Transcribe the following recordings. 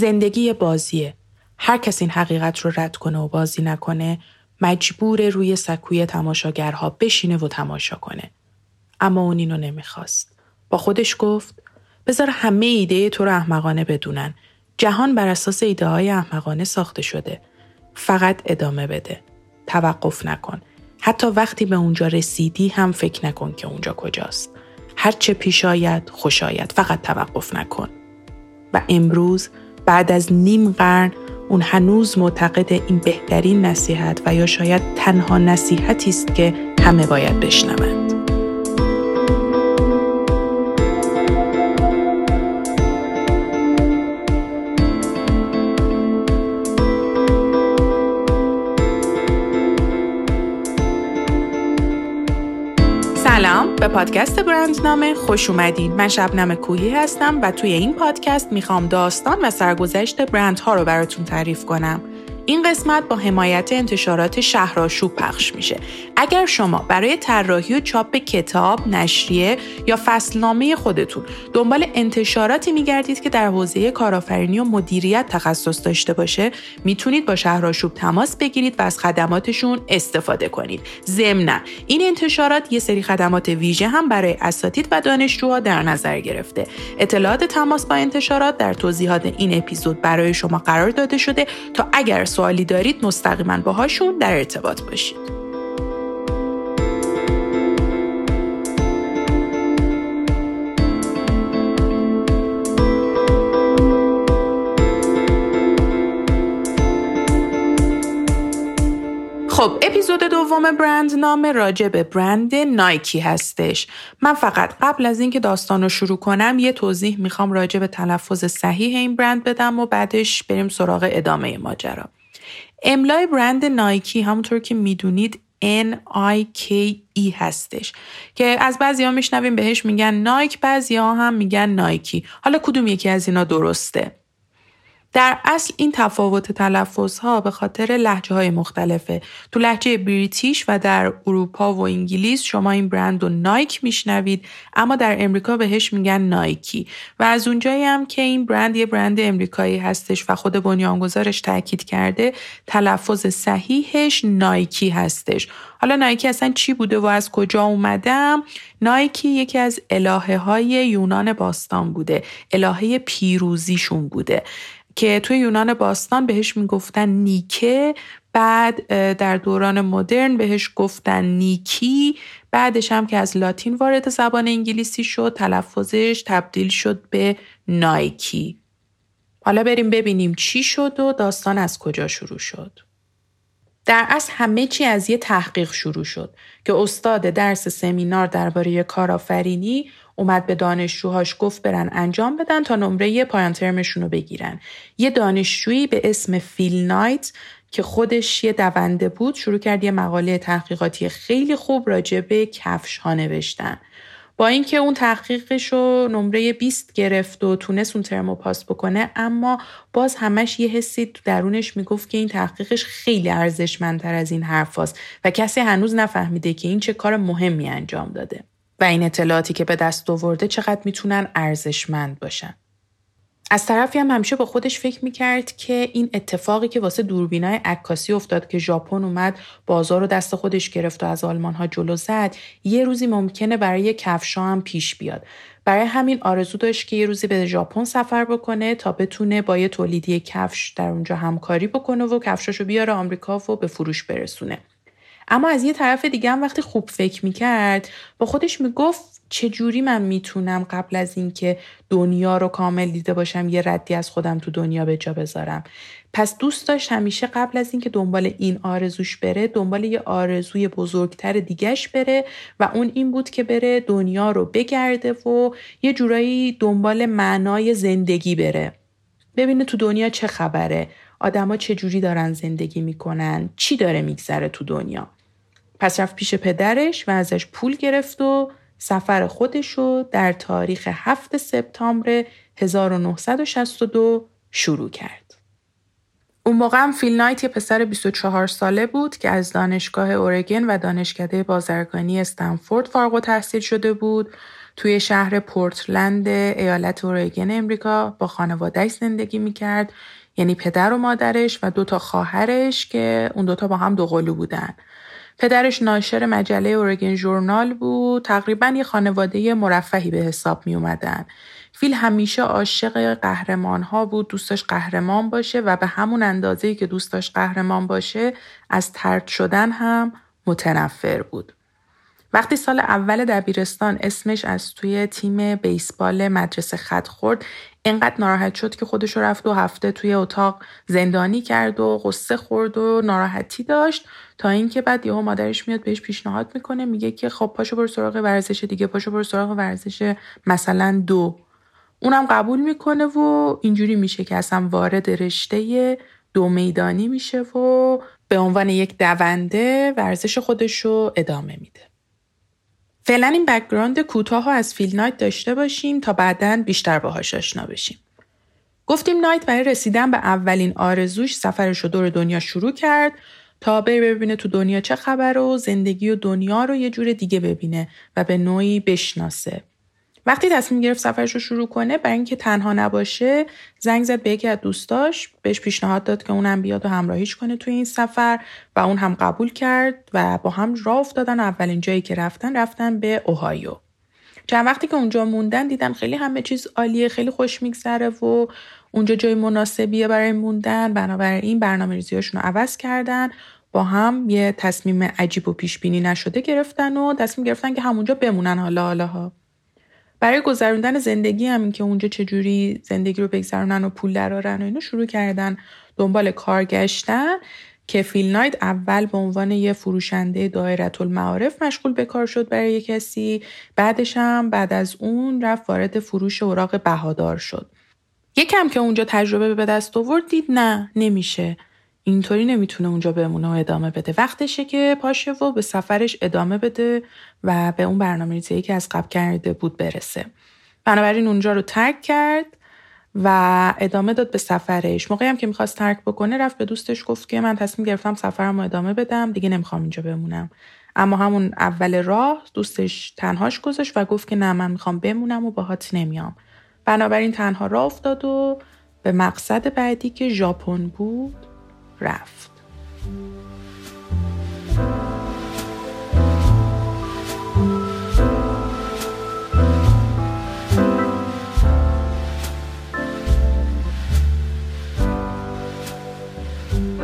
زندگی بازیه. هر کس این حقیقت رو رد کنه و بازی نکنه مجبور روی سکوی تماشاگرها بشینه و تماشا کنه. اما اون اینو نمی‌خواست. با خودش گفت بذار همه ایده تو رو احمقانه بدونن. جهان بر اساس ایده های احمقانه ساخته شده. فقط ادامه بده. توقف نکن. حتی وقتی به اونجا رسیدی هم فکر نکن که اونجا کجاست. هرچه پیش آید خوش. فقط توقف نکن. و امروز بعد از نیم قرن اون هنوز معتقد این بهترین نصیحت و یا شاید تنها نصیحتی است که همه باید بشنوند. پادکست برندنامه خوش اومدین. من شبنم کوهی هستم و توی این پادکست می‌خوام داستان و سرگذشت برندها رو براتون تعریف کنم. این قسمت با حمایت انتشارات شهرآشوب پخش میشه. اگر شما برای طراحی و چاپ کتاب، نشریه یا فصلنامه خودتون دنبال انتشاراتی میگردید که در حوزه کارآفرینی و مدیریت تخصص داشته باشه، می‌تونید با شهرآشوب تماس بگیرید و از خدماتشون استفاده کنید. ضمن این انتشارات یه سری خدمات ویژه هم برای اساتید و دانشجوها در نظر گرفته. اطلاعات تماس با انتشارات در توضیحات این اپیزود برای شما قرار داده شده تا اگر سوالی دارید مستقیما باهاشون در ارتباط باشید. خب اپیزود دوم برند نام راجع به برند نایکی هستش من فقط قبل از اینکه داستان رو شروع کنم یه توضیح می‌خوام راجع به تلفظ صحیح این برند بدم و بعدش بریم سراغ ادامه ماجرا املای برند نایکی همونطور که می‌دونید N-I-K-E هستش که از بعضی ها میشنویم بهش میگن نایک بعضی ها هم میگن نایکی. حالا کدوم یکی از اینا درسته؟ در اصل این تفاوت تلفظ ها به خاطر لحجه های مختلفه. تو لحجه بریتیش و در اروپا و انگلیس شما این برند رو نایک میشنوید اما در امریکا بهش میگن نایکی و از اونجایی هم که این برند یه برند امریکایی هستش و خود بنیانگذارش تاکید کرده تلفظ صحیحش نایکی هستش. حالا نایکی اصلا چی بوده و از کجا اومدم؟ نایکی یکی از الهه های یونان باستان بوده. الهه پیروزیشون بوده. که توی یونان باستان بهش می‌گفتن نیکه بعد در دوران مدرن بهش گفتن نیکی بعدش هم که از لاتین وارد زبان انگلیسی شد تلفظش تبدیل شد به نایکی. حالا بریم ببینیم چی شد و داستان از کجا شروع شد. در اصل همه چی از یه تحقیق شروع شد که استاد درس سمینار درباره کارآفرینی اومد به دانشجوهاش گفت برن انجام بدن تا نمره پایان ترمشون رو بگیرن. یه دانشجویی به اسم فیل نایت که خودش یه دونده بود شروع کرد یه مقاله تحقیقاتی خیلی خوب راجع به کفش ها نوشتن. با اینکه اون تحقیقش رو نمره 20 گرفت و تونست اون ترمو پاس بکنه اما باز همش یه حسی تو درونش می‌گفت که این تحقیقش خیلی ارزشمندتر از این حرفاست و کسی هنوز نفهمیده که این چه کار مهمی انجام داده. و این اطلاعاتی که به دست آورده چقدر می‌تونن ارزشمند باشن. از طرفی هم همیشه با خودش فکر می‌کرد که این اتفاقی که واسه دوربینای عکاسی افتاد که ژاپن اومد بازار رو دست خودش گرفت و از آلمان ها جلو زد یه روزی ممکنه برای کفشا هم پیش بیاد برای همین آرزو داشت که یه روزی به ژاپن سفر بکنه تا بتونه با یه تولیدی کفش در اونجا همکاری بکنه و کفشاشو بیاره آمریکا و به فروش برسونه اما از یه طرف دیگه هم وقتی خوب فکر می‌کرد با خودش می‌گفت چجوری من می‌تونم قبل از اینکه دنیا رو کامل دیده باشم یه ردی از خودم تو دنیا به جا بذارم. پس دوست داشت همیشه قبل از اینکه دنبال این آرزوش بره دنبال یه آرزوی بزرگتر دیگهش بره و اون این بود که بره دنیا رو بگرده و یه جورایی دنبال معنای زندگی بره. ببینه تو دنیا چه خبره آدما چه جوری دارن زندگی می‌کنن چی داره میگذره تو دنیا. پس رفت پیش پدرش و ازش پول گرفت و سفر خودشو در تاریخ 7 سپتامبر 1962 شروع کرد. اون موقع هم فیل نایت یه پسر 24 ساله بود که از دانشگاه اورگن و دانشکده بازرگانی استنفورد فارغ تحصیل شده بود. توی شهر پورتلند ایالت اورگن امریکا با خانوادهش زندگی می‌کرد یعنی پدر و مادرش و دو تا خواهرش که اون دوتا با هم دوقلو بودن پدرش ناشر مجله اورگن ژورنال بود. تقریبا یه خانواده مرفهی به حساب می اومدن. فیل همیشه عاشق قهرمان ها بود دوست داشت قهرمان باشه و به همون اندازه که دوست داشت قهرمان باشه از ترد شدن هم متنفر بود. وقتی سال اول دبیرستان اسمش از توی تیم بیسبال مدرسه خط خورد اینقدر ناراحت شد که خودش رفت دو هفته توی اتاق زندانی کرد و قصه خورد و ناراحتی داشت تا اینکه بعد یهو مادرش میاد بهش پیشنهاد می‌کنه میگه که خب پاشو برو سراغ ورزش دیگه پاشو برو سراغ ورزش مثلا دو اونم قبول می‌کنه و اینجوری میشه که اصلا وارد رشته دو میدانی میشه و به عنوان یک دونده ورزش خودش رو ادامه میده. فعلا این background کوتاه از فیل نایت داشته باشیم تا بعدا بیشتر باهاش آشنا بشیم. گفتیم نایت برای رسیدن به اولین آرزوش سفرش رو دور دنیا شروع کرد تا بره ببینه تو دنیا چه خبر و زندگی و دنیا رو یه جور دیگه ببینه و به نوعی بشناسه. وقتی تصمیم گرفت سفرش رو شروع کنه برای اینکه تنها نباشه زنگ زد به یکی از دوستاش بهش پیشنهاد داد که اونم بیاد و همراهیش کنه توی این سفر و اون هم قبول کرد و با هم راه افتادن. اولین جایی که رفتن رفتن به اوهایو. چند وقتی که اونجا موندن دیدن خیلی همه چیز عالیه خیلی خوش میگذره و اونجا جای مناسبیه برای موندن. بنابراین برنامه ریزیاشون رو عوض کردن. با هم یه تصمیم عجیب و پیش بینی نشده گرفتن و تصمیم گرفتن که همونجا بمونن حالا حالا ها برای گذروندن زندگی هم که اونجا چجوری زندگی رو بگذرونن و پول درارن و اینو شروع کردن دنبال کار گشتن که فیل نایت اول به عنوان یه فروشنده دایره المعارف مشغول به کار شد برای یه کسی. بعدش هم بعد از اون رفت وارد فروش اوراق بهادار شد. یکم که اونجا تجربه به دست آورد دید نه نمیشه. اینطوری نمی‌تونه اونجا بمونه و ادامه بده. وقتشه که پاشه و به سفرش ادامه بده و به اون برنامه ریزی که از قبل کرده بود برسه. بنابراین اونجا رو ترک کرد و ادامه داد به سفرش. موقعی هم که می‌خواست ترک بکنه رفت به دوستش گفت که من تصمیم گرفتم سفرم رو ادامه بدم. دیگه نمی‌خوام اینجا بمونم. اما همون اول راه دوستش تنهاش گذاشت و گفت که نه من می‌خوام بمونم و باهات نمیام. بنابراین تنها راه افتاد و به مقصد بعدی که ژاپن بود. رفت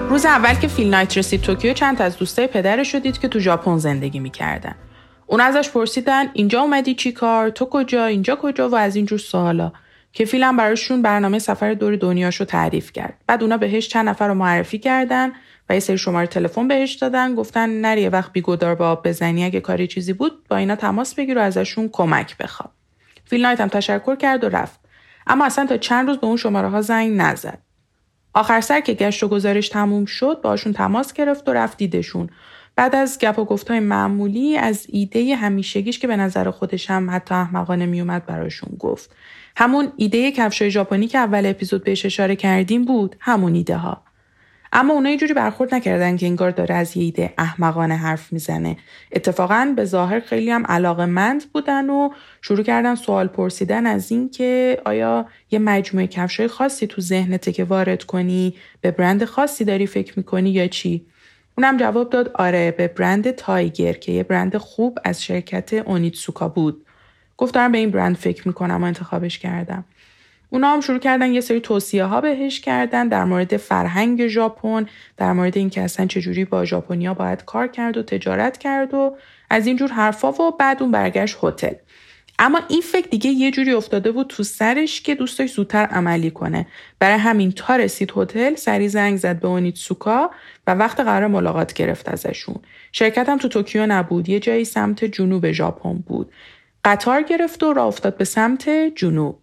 روز اول که فیل نایت رسید توکیو چند از دوستای پدرش رو دید که تو ژاپن زندگی می‌کردن. اون ازش پرسیدن اینجا اومدی چی کار؟ تو کجا؟ اینجا کجا؟ و از اینجور سوالا. که فیلم براشون برنامه سفر دور دنیاشو تعریف کرد. بعد اونا بهش چند نفر رو معرفی کردن و یه سری شماره تلفن بهش دادن گفتن نری وقت بیگدار به آب بزنی اگه کاری چیزی بود با اینا تماس بگیر و ازشون کمک بخواب. فیل نایت هم تشکر کرد و رفت. اما اصلا تا چند روز به اون شماره ها زنگ نزد. آخر سر که گشت و گزارش تموم شد باشون تماس گرفت و رفت دیدشون بعد از گپ و گفتهای معمولی از ایده همیشگیش که به نظر خودش هم حتی احمقانه میومد براشون گفت همون ایده کفشای ژاپنی که اول اپیزود بهش اشاره کردیم بود همون ایده ها اما اونا یه جوری برخورد نکردن که انگار داره از یه ایده احمقانه حرف می‌زنه. اتفاقا به ظاهر خیلی هم علاقه مند بودن و شروع کردن سوال پرسیدن از این که آیا یه مجموعه کفشای خاصی تو ذهنته که وارد کنی به برند خاصی داری فکر می‌کنی یا چی؟ اونم جواب داد آره به برند تایگر که یه برند خوب از شرکت اونیتسوکا بود. گفت دارم به این برند فکر می‌کنم و انتخابش کردم. اونا هم شروع کردن یه سری توصیه ها بهش کردن در مورد فرهنگ ژاپن در مورد اینکه اصلا چجوری با ژاپنیا باید کار کرد و تجارت کرد و از اینجور حرفا و بعد اون برگشت هتل. اما این فکر دیگه یه جوری افتاده بود تو سرش که دوستش زودتر عملی کنه. برای همین تا رسید هتل سری زنگ زد به اونیتسوکا و وقت قرار ملاقات گرفت ازشون. شرکت هم تو توکیو نبود یه جایی سمت جنوب ژاپن بود. قطار گرفت و راه افتاد به سمت جنوب.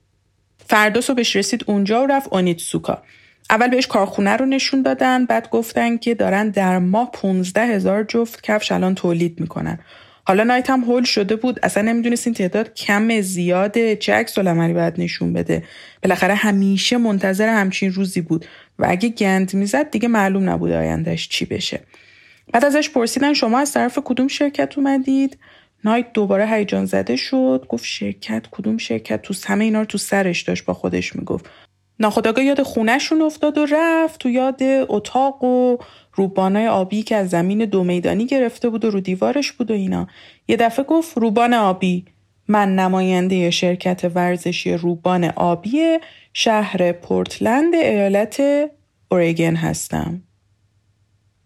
فردا صبحش رسید اونجا و رفت اونیتسوکا. اول بهش کارخونه رو نشون دادن بعد گفتن که دارن در ماه 15 هزار جفت کفش الان تولید می‌کنن. حالا نایت هم هول شده بود. اصلا نمی‌دونست این تعداد کم زیاده چه عکس باید نشون بده. بالاخره همیشه منتظر همچین روزی بود و اگه گند می‌زد دیگه معلوم نبود آیندهش چی بشه. بعد ازش پرسیدن شما از طرف کدوم شرکت اومدید؟ نایت دوباره هیجان زده شد گفت شرکت کدوم شرکت؟ تو همه اینا رو تو سرش داشت با خودش می‌گفت. ناخداگاه یاد خونهشون افتاد و رفت تو یاد اتاق و روبانای آبی که از زمین دو میدانی گرفته بود و رو دیوارش بود و اینا. یه دفعه گفت روبان آبی. من نماینده شرکت ورزشی روبان آبی شهر پورتلند ایالت اورگن هستم.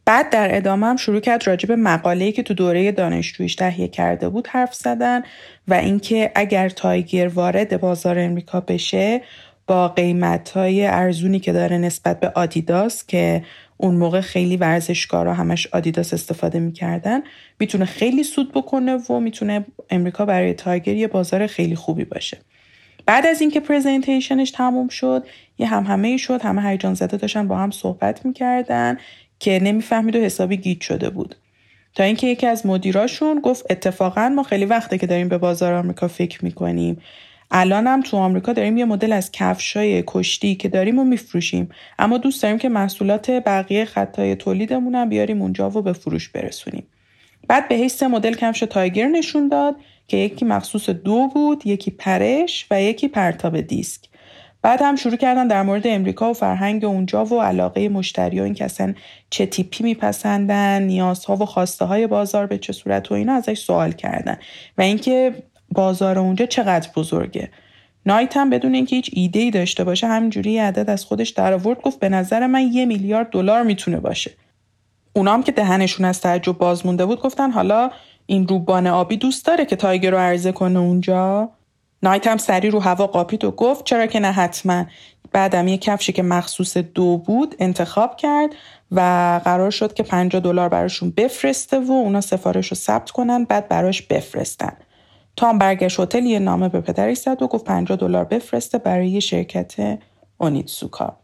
بعد در ادامه هم شروع کرد راجع به مقاله‌ای که تو دوره دانشجویش تهیه کرده بود حرف زدن و اینکه اگر تایگر وارد بازار امریکا بشه با قیمت‌های ارزونی که داره نسبت به آدیداس که اون موقع خیلی ورزشکارا همش آدیداس استفاده می‌کردن می‌تونه خیلی سود بکنه و می‌تونه امریکا برای تایگر یه بازار خیلی خوبی باشه. بعد از اینکه پرزنتیشنش تموم شد یه هم همه شد همه هیجان زده داشتن با هم صحبت می‌کردن. که نمی‌فهمید و حسابی گیت شده بود. تا اینکه یکی از مدیراشون گفت اتفاقا ما خیلی وقته که داریم به بازار آمریکا فکر می‌کنیم. الان هم تو آمریکا داریم یه مدل از کفشای کشتی که داریم و میفروشیم. اما دوست داریم که محصولات بقیه خطای تولیدمون هم بیاریم اونجا و به فروش برسونیم. بعد به حیث مدل کفش تایگر نشون داد که یکی مخصوص دو بود یکی پرش و یکی پرتاب دیسک. بعد هم شروع کردن در مورد امریکا و فرهنگ اونجا و علاقه مشتری و این اصلا چه تیپی میپسندن نیازها و خواسته های بازار به چه صورت و اینا ازش سوال کردن. و اینکه بازار اونجا چقدر بزرگه. نایت هم بدون اینکه هیچ ایده ای داشته باشه همینجوری عدد از خودش در آورد گفت به نظر من یه میلیارد دلار می‌تونه باشه. اونام که دهنشون از تعجب باز مونده بود گفتن حالا این روبان آبی دوست داره که تایگر رو عرضه کنه اونجا. نایت هم سری رو هوا قاپید و گفت چرا که نه حتما. بعدم یه کفشی که مخصوص دو بود انتخاب کرد و قرار شد که 50 دلار براشون بفرسته و اونا سفارش رو ثبت کنن بعد براش بفرستن. تام برگشت هتل یه نامه به پدرش زد و گفت 50 دلار بفرسته برای شرکت اونیتسوکا.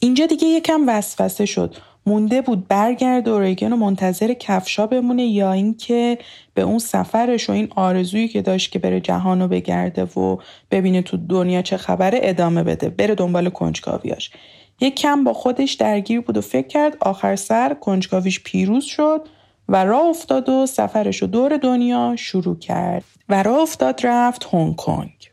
اینجا دیگه یکم وسوسه شد. مونده بود برگرد اورگن و منتظر کفشا بمونه یا اینکه به اون سفرش و این آرزویی که داشت که بره جهان رو بگرده و ببینه تو دنیا چه خبره ادامه بده بره دنبال کنجکاویاش. یک کم با خودش درگیر بود و فکر کرد آخر سر کنجکاویش پیروز شد و راه افتاد و سفرش رو دور دنیا شروع کرد و راه افتاد رفت هنگ کنگ.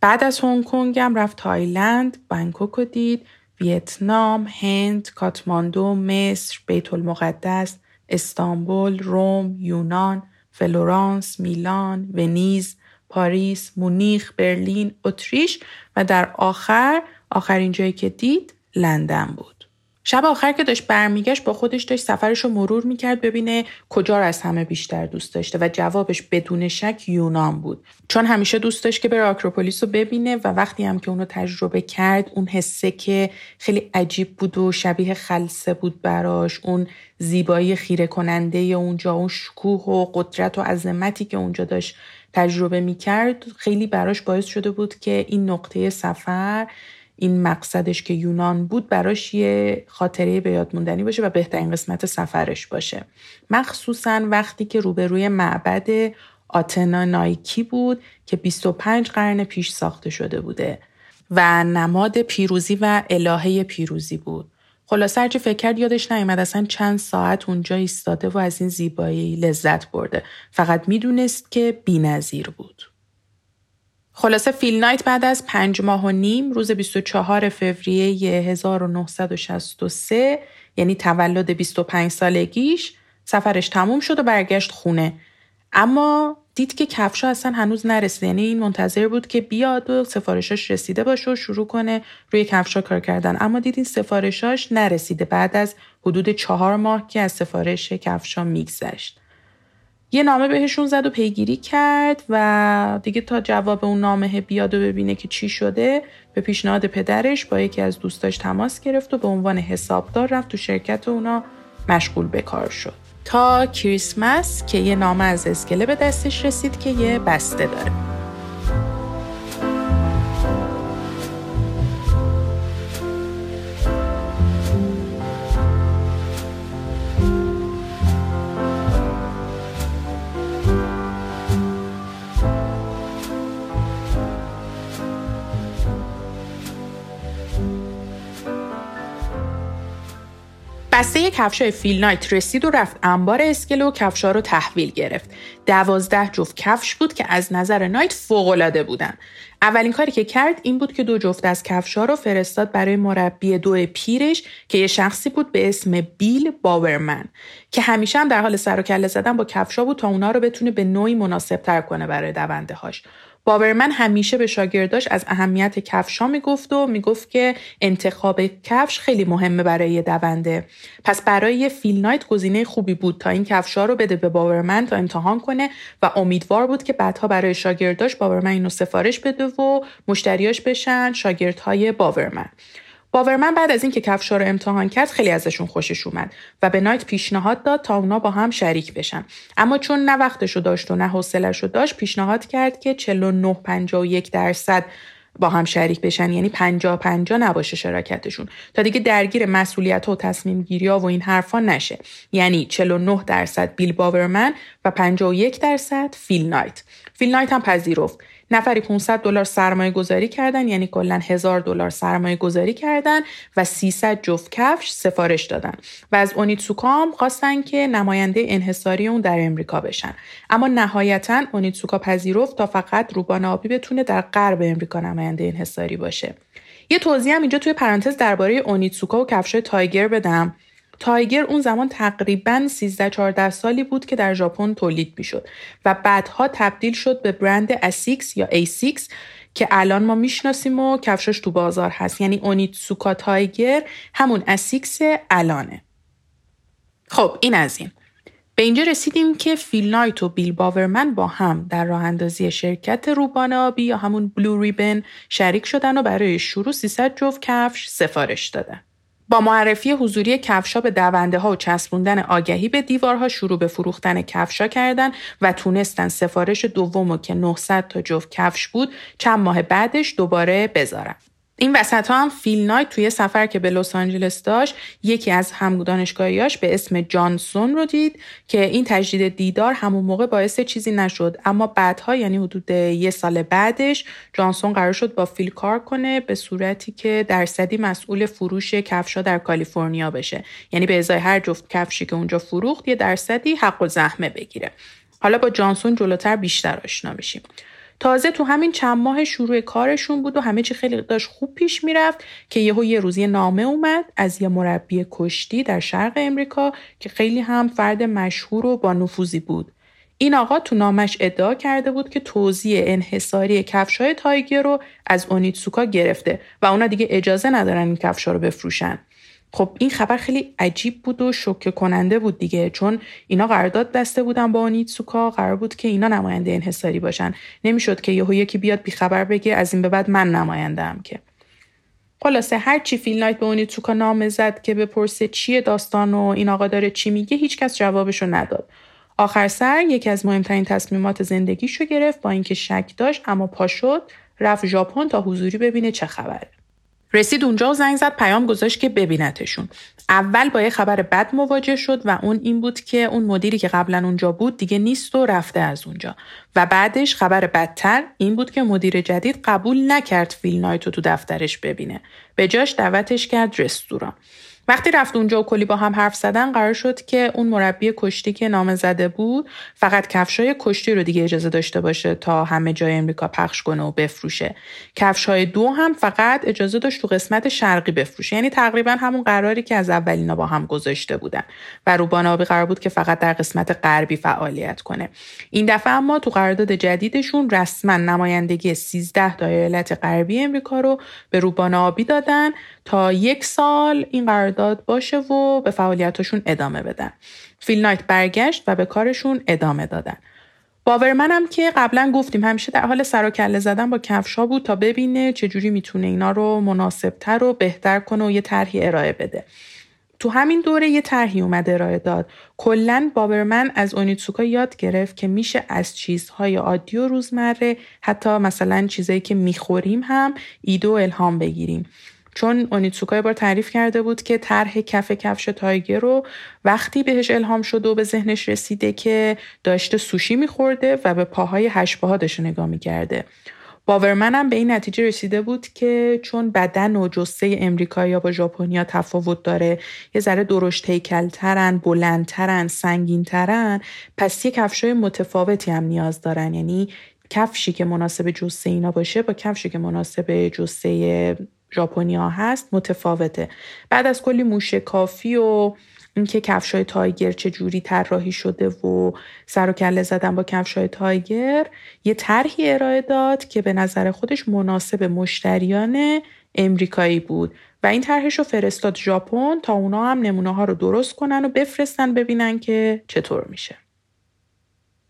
بعد از هنگ کنگ هم رفت تایلند بانکوک رو دید ویتنام، هند، کاتماندو، مصر، بیت المقدس، استانبول، روم، یونان، فلورانس، میلان، ونیز، پاریس، مونیخ، برلین، اتریش و در آخر آخرین جایی که دید لندن بود. شب آخر که داشت برمیگشت با خودش داشت سفرش رو مرور می‌کرد ببینه کجا رو از همه بیشتر دوست داشته و جوابش بدون شک یونان بود. چون همیشه دوست داشت که بره آکروپولیس رو ببینه و وقتی هم که اونو تجربه کرد اون حسه که خیلی عجیب بود و شبیه خلصه بود براش اون زیبایی خیره کننده اونجا اون شکوه و قدرت و عظمتی که اونجا داشت تجربه می‌کرد خیلی براش باعث شده بود که این نقطه سفر این مقصدش که یونان بود براش یه خاطره به یاد موندنی باشه و بهترین قسمت سفرش باشه. مخصوصا وقتی که روبروی معبد آتنا نایکی بود که 25 قرن پیش ساخته شده بوده و نماد پیروزی و الهه پیروزی بود. خلاصه هرچی فکر کرد یادش نیومد اصلا چند ساعت اونجا ایستاده و از این زیبایی لذت برده. فقط می‌دونست که بینظیر بود. خلاصه فیل نایت بعد از پنج ماه و نیم روز 24 فوریه 1963 یعنی تولد 25 سالگیش سفرش تموم شد و برگشت خونه. اما دید که کفشا اصلا هنوز نرسیده یعنی این منتظر بود که بیاد و سفارشاش رسیده باشه و شروع کنه روی کفشا کار کردن. اما دید این سفارشاش نرسیده بعد از حدود چهار ماه که از سفارش کفشا میگذشت. یه نامه بهشون زد و پیگیری کرد و دیگه تا جواب اون نامه بیاد و ببینه که چی شده به پیشنهاد پدرش با یکی از دوستاش تماس گرفت و به عنوان حسابدار رفت تو شرکت اونا مشغول به کار شد. تا کریسمس که یه نامه از اسکله به دستش رسید که یه بسته داره. بسته کفشای فیل نایت رسید و رفت انبار اسکلو و کفشا رو تحویل گرفت. دوازده جفت کفش بود که از نظر نایت فوقالعاده بودن. اولین کاری که کرد این بود که دو جفت از کفشا رو فرستاد برای مربی دو پیرش که یه شخصی بود به اسم بیل باورمن که همیشه هم در حال سر و کله زدن با کفشا بود تا اونا رو بتونه به نوعی مناسب تر کنه برای دونده هاش. باورمن همیشه به شاگرداش از اهمیت کفشا می‌گفت و می‌گفت که انتخاب کفش خیلی مهمه برای دونده پس برای فیل نایت گزینه خوبی بود تا این کفشا رو بده به باورمن تا امتحان کنه و امیدوار بود که بعدها برای شاگرداش باورمن اینو سفارش بده و مشتریاش بشن شاگردهای باورمن باورمن بعد از اینکه کفشا رو امتحان کرد خیلی ازشون خوشش اومد و به نایت پیشنهاد داد تا اونا با هم شریک بشن. اما چون نه وقتشو داشت و نه حوصله‌شو داشت پیشنهاد کرد که 49 51 درصد با هم شریک بشن. یعنی 50 50 نباشه شراکتشون. تا دیگه درگیر مسئولیت و تصمیم گیری ها و این حرفا نشه. یعنی 49 درصد بیل باورمن و 51 درصد فیل نایت. فیل نایت هم پذیرفت. نفری 500 دلار سرمایه گذاری کردن یعنی کلا 1000 دلار سرمایه گذاری کردن و 300 جفت کفش سفارش دادن. و از اونیتسوکا هم خواستن که نماینده انحصاری اون در امریکا بشن. اما نهایتا اونیتسوکا پذیرفت تا فقط روبان آبی بتونه در غرب امریکا نماینده انحصاری باشه. یه توضیح هم اینجا توی پرانتز درباره اونیتسوکا و کفش تایگر بدم. تایگر اون زمان تقریبا 13 14 سالی بود که در ژاپن تولید می‌شد و بعدها تبدیل شد به برند اسیکس یا A6 که الان ما می‌شناسیم و کفشش تو بازار هست. یعنی اونیتسوکا تایگر همون اسیکس الانه. خب این از این. به اینجا رسیدیم که فیل نایت و بیل باورمن با هم در راه اندازی شرکت روبان آبی یا همون بلو ریبن شریک شدن و برای شروع 300 جفت کفش سفارش دادن. با معرفی حضوری کفشا به دونده ها و چسبوندن آگهی به دیوارها شروع به فروختن کفشا کردن و تونستن سفارش دوم که 900 تا جفت کفش بود چند ماه بعدش دوباره بذارن. این وسط ها هم فیل نایت توی سفر که به لس آنجلس داشت یکی از هم به اسم جانسون رو دید که این تجدید دیدار همون موقع باعث چیزی نشد. اما بعدها یعنی حدود یه سال بعدش جانسون قرار شد با فیل کار کنه به صورتی که درصدی مسئول فروش کفشا در کالیفرنیا بشه. یعنی به ازای هر جفت کفشی که اونجا فروخت یه درصدی حق و زحمه بگیره. حالا با جانسون جلوتر بیشتر آشنا میشیم. تازه تو همین چند ماه شروع کارشون بود و همه چی خیلی داشت خوب پیش می‌رفت که یهو یه روز نامه اومد از یه مربی کشتی در شرق امریکا که خیلی هم فرد مشهور و با نفوذی بود. این آقا تو نامش ادعا کرده بود که توزیع انحصاری کفشای تایگر رو از اونیتسوکا گرفته و اونا دیگه اجازه ندارن این کفشا رو بفروشن. خب این خبر خیلی عجیب بود و شوکه کننده بود دیگه چون اینا قرارداد بسته بودن با اونیتسوکا قرار بود که اینا نماینده انحصاری باشن. نمی‌شد که یهو یکی بیاد بیخبر بگه از این به بعد من نماینده که. خلاصه هر چی فیل نایت به اونیتسوکا نامه زد که بپرسه چیه داستان و این آقا داره چی میگه هیچکس جوابشو نداد. آخر سر یکی از مهمترین تصمیمات زندگیشو گرفت با اینکه شک داشت اما پا شد رفت ژاپن تا حضوری ببینه چه خبره. رسید اونجا و زنگ زد پیام گذاشت که ببینتشون. اول با یه خبر بد مواجه شد و اون این بود که اون مدیری که قبلا اونجا بود دیگه نیست و رفته از اونجا. و بعدش خبر بدتر این بود که مدیر جدید قبول نکرد فیل نایتو تو دفترش ببینه. به جاش دعوتش کرد رستوران. وقتی رفت اونجا و کلی با هم حرف زدن قرار شد که اون مربی کشتی که نام زده بود فقط کفشای کشتی رو دیگه اجازه داشته باشه تا همه جای امریکا پخش کنه و بفروشه. کفشای دو هم فقط اجازه داشت تو قسمت شرقی بفروشه. یعنی تقریبا همون قراری که از اولینا با هم گذاشته بودن. و روبان آبی قرار بود که فقط در قسمت غربی فعالیت کنه. این دفعه اما تو قرارداد جدیدشون رسما نمایندگی 13 تا ایالت غربی امریکا رو به روبان آبی دادن تا یک سال این قرارداد باشه و به فعالیتشون ادامه بدن. فیل نایت برگشت و به کارشون ادامه دادن. باورمنم که قبلا گفتیم همیشه در حال سر و کله زدن با کفشا بود تا ببینه چجوری می‌تونه اینا رو مناسبتر و بهتر کنه و یه طرحی ارائه بده. تو همین دوره یه طرحی اومد ارائه داد. کلا بابرمن از اونیتسوکا یاد گرفت که میشه از چیزهای عادی و روزمره حتی مثلا چیزایی که می‌خوریم هم ایده الهام بگیریم. چون اونیتسوکا یه بار تعریف کرده بود که طرح کف کفش تایگر رو وقتی بهش الهام شده و به ذهنش رسیده که داشته سوشی میخورده و به پاهای داشته نگاه می‌کرده. باورمن هم به این نتیجه رسیده بود که چون بدن و جسه امریکایی با ژاپنیا تفاوت داره یه ذره درشت هیکلترن بلندترن سنگینترن پس یه کفشای متفاوتی هم نیاز دارن. یعنی کفشی که مناسب جسه اینا باشه با کفشی که مناسب جسه ژاپنیا هست متفاوته بعد از کلی موشه کافی و اینکه کفشای تایگر چه جوری طراحی شده و سر و کله زدن با کفشای تایگر یه طرحی ارائه داد که به نظر خودش مناسب مشتریان امریکایی بود و این طرحش رو فرستاد ژاپن تا اونا هم نمونه ها رو درست کنن و بفرستن ببینن که چطور میشه.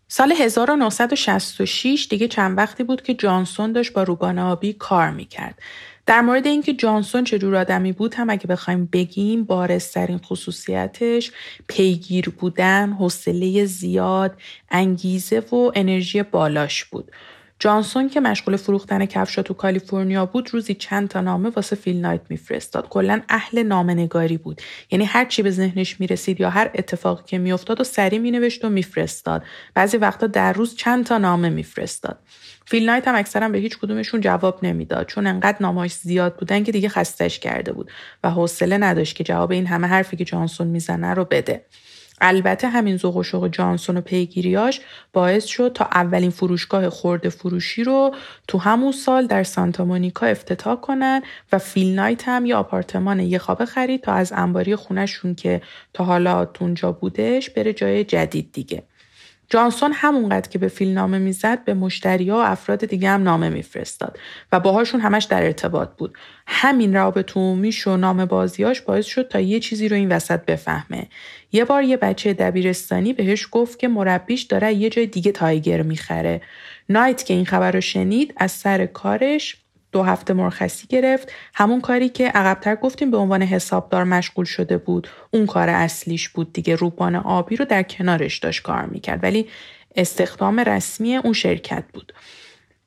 سال 1966 دیگه چند وقتی بود که جانسون داشت با روبان آبی کار می‌کرد. در مورد اینکه جانسون چه جور آدمی بود هم اگه بخوایم بگیم بارزترین خصوصیتش پیگیر بودن، حوصله زیاد، انگیزه و انرژی بالاش بود. جانسون که مشغول فروختن کفشا تو کالیفرنیا بود روزی چند تا نامه واسه فیل نایت میفرستاد. کلا اهل نامنگاری بود. یعنی هر چی به ذهنش می‌رسید یا هر اتفاقی که میافتاد و سری مینوشت و میفرستاد. بعضی وقتا در روز چند تا نامه میفرستاد. فیل نایت هم اکثرا به هیچ کدومشون جواب نمی‌داد چون انقدر نامهاش زیاد بودن که دیگه خستش کرده بود و حوصله نداشت که جواب این همه حرفی که جانسون می‌زنه رو بده البته همین ذوق و شوق جانسون و پیگیریاش باعث شد تا اولین فروشگاه خورده فروشی رو تو همون سال در سانتا مونیکا افتتاح کنن و فیل نایت هم یه آپارتمان یه خوابه خرید تا از انباری خونشون که تا حالا اونجا بودش بره جای جدید دیگه. جانسون همونقدر که به فیل نامه می‌زد به مشتری و افراد دیگه هم نامه میفرستاد و باهاشون همش در ارتباط بود. همین رابط عمومیش و نامه بازیاش باعث شد تا یه چیزی رو این وسط بفهمه. یه بار یه بچه دبیرستانی بهش گفت که مربیش داره یه جای دیگه تایگر می‌خره. نایت که این خبر رو شنید از سر کارش دو هفته مرخصی گرفت. همون کاری که عقبتر گفتیم به عنوان حسابدار مشغول شده بود. اون کار اصلیش بود دیگه. روبان آبی رو در کنارش داشت کار می‌کرد. ولی استخدام رسمی اون شرکت بود.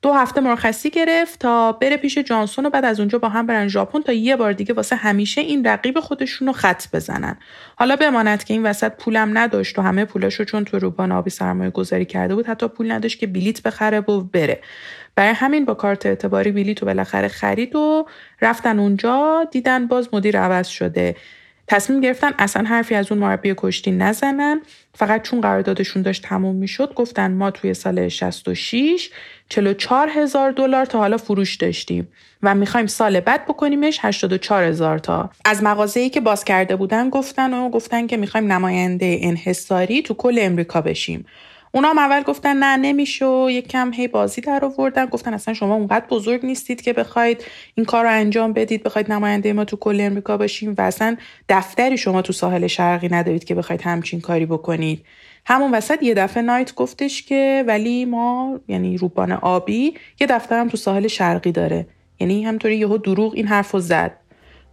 دو هفته مرخصی گرفت تا بره پیش جانسون و بعد از اونجا با هم برن ژاپن تا یه بار دیگه واسه همیشه این رقیب خودشون رو خط بزنن. حالا بماند که این وسط پولم نداشت و همه پولاشو چون تو روبان آبی سرمایه گذاری کرده بود حتی پول نداشت که بلیت بخره و بره. برای همین با کارت اعتباری بلیت و بالاخره خرید و رفتن اونجا دیدن باز مدیر عوض شده. تصمیم گرفتن اصلا حرفی از اون مربی کشتی نزنن. فقط چون قراردادشون داشت تموم می‌شد گفتن ما توی سال 66 44 هزار دلار تا حالا فروش داشتیم و می‌خوایم سال بعد بکنیمش 84 هزار تا. از مغازه‌ای که باز کرده بودن گفتن و گفتن که می‌خوایم نماینده انحصاری تو کل امریکا بشیم. اونا هم اول گفتن نه نمیشه و یک کم هی بازی در آوردن. گفتن اصلا شما اونقدر بزرگ نیستید که بخواید این کار رو انجام بدید بخواید نماینده ما تو کل امریکا باشیم و اصلا دفتری شما تو ساحل شرقی ندارید که بخواید همچین کاری بکنید. همون وسط یه دفعه نایت گفتش که ولی ما یعنی روبان آبی یه دفتر هم تو ساحل شرقی داره. یعنی همطوری یهو دروغ این حرف رو زد.